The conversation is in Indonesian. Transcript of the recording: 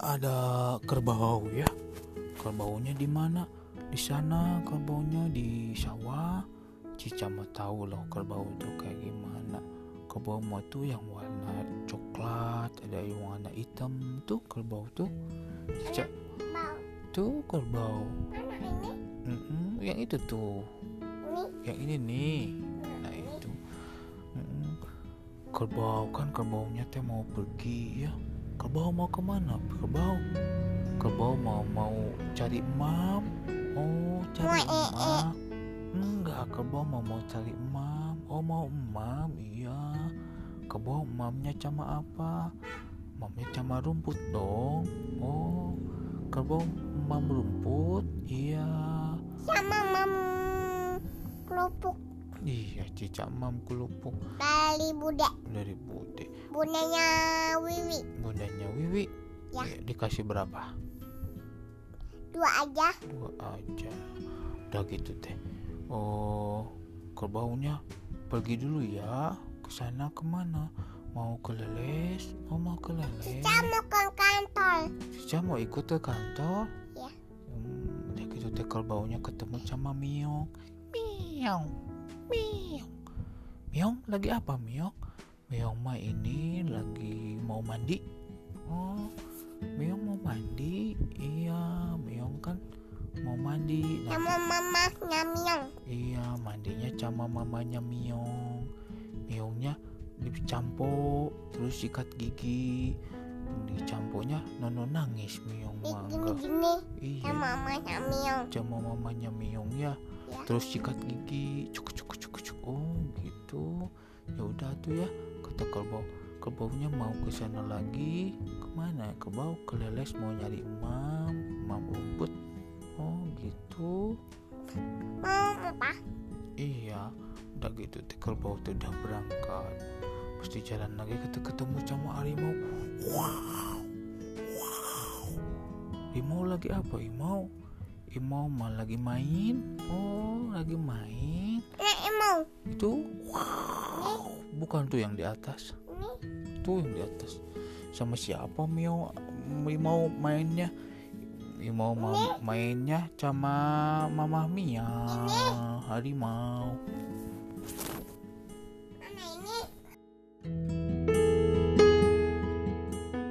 ada kerbau ya. Kerbaunya di mana? Di sana kerbaunya di sawah. Cica mau tahu loh kerbau itu kayak gimana. Kerbau mau tuh yang warna coklat ada yang warna hitam. Tuh kerbau tuh. Cica. Tuh kerbau. Ini? Mm-mm, yang itu tuh. Yang ini nih. Nah itu. Mm-mm. kerbau kan kerbaunya teh mau pergi ya kerbau mau ke mana kerbau kerbau mau mau cari mam? Oh cari Mau ee. mam. Enggak kerbau mau mau cari mam. Oh mau mam iya. Kerbau mamnya sama apa? Mamnya sama rumput dong. Oh kerbau mam rumput iya. Sama mam kerupuk Iya, cicak mam kelupuk dari bude. dari Bude. Bundanya Wiwi. Bundanya Wiwi. Ya. Iya, dikasih berapa? Dua aja. Dua aja. Udah gitu teh. Oh, kerbaunya pergi dulu ya. Ke sana ke mana? Mau ke Leles? Oh, mau ke Leles? Cica mau ke kantor. Cica mau ikut ke kantor? Iya. Hmm, udah gitu teh kerbaunya ketemu sama Miong. Miong, Miong. Miong lagi apa Miong? Miong mah ini lagi mau mandi. Oh, Miong mau mandi? Iya, Miong kan mau mandi. Nah, Sama mama Nyamiong. iya, mandinya sama mamanya Miong. Miongnya dicampo, terus sikat gigi. Dicamponya nono nangis Miong gini-gini. Iya. Sama mama Nyamiong. sama mamanya Miong ya Ya. terus sikat gigi cuk cuk oh gitu. Ya udah tuh ya kata kerbau. Kerbaunya mau ke sana lagi. Ke mana? Kerbau ke leles mau nyari mam mam rumput. Oh gitu. Mau apa? iya udah gitu tuh kerbau tuh udah berangkat. Pasti jalan lagi ketemu ketemu sama harimau. Wow wow harimau lagi apa harimau? Harimau mah lagi main. Oh lagi main Itu wow. Bukan tuh yang di atas. Ini. tuh yang di atas. Sama siapa Mio? Mau mainnya? Mau ma- mainnya sama Mama Mia. Harimau?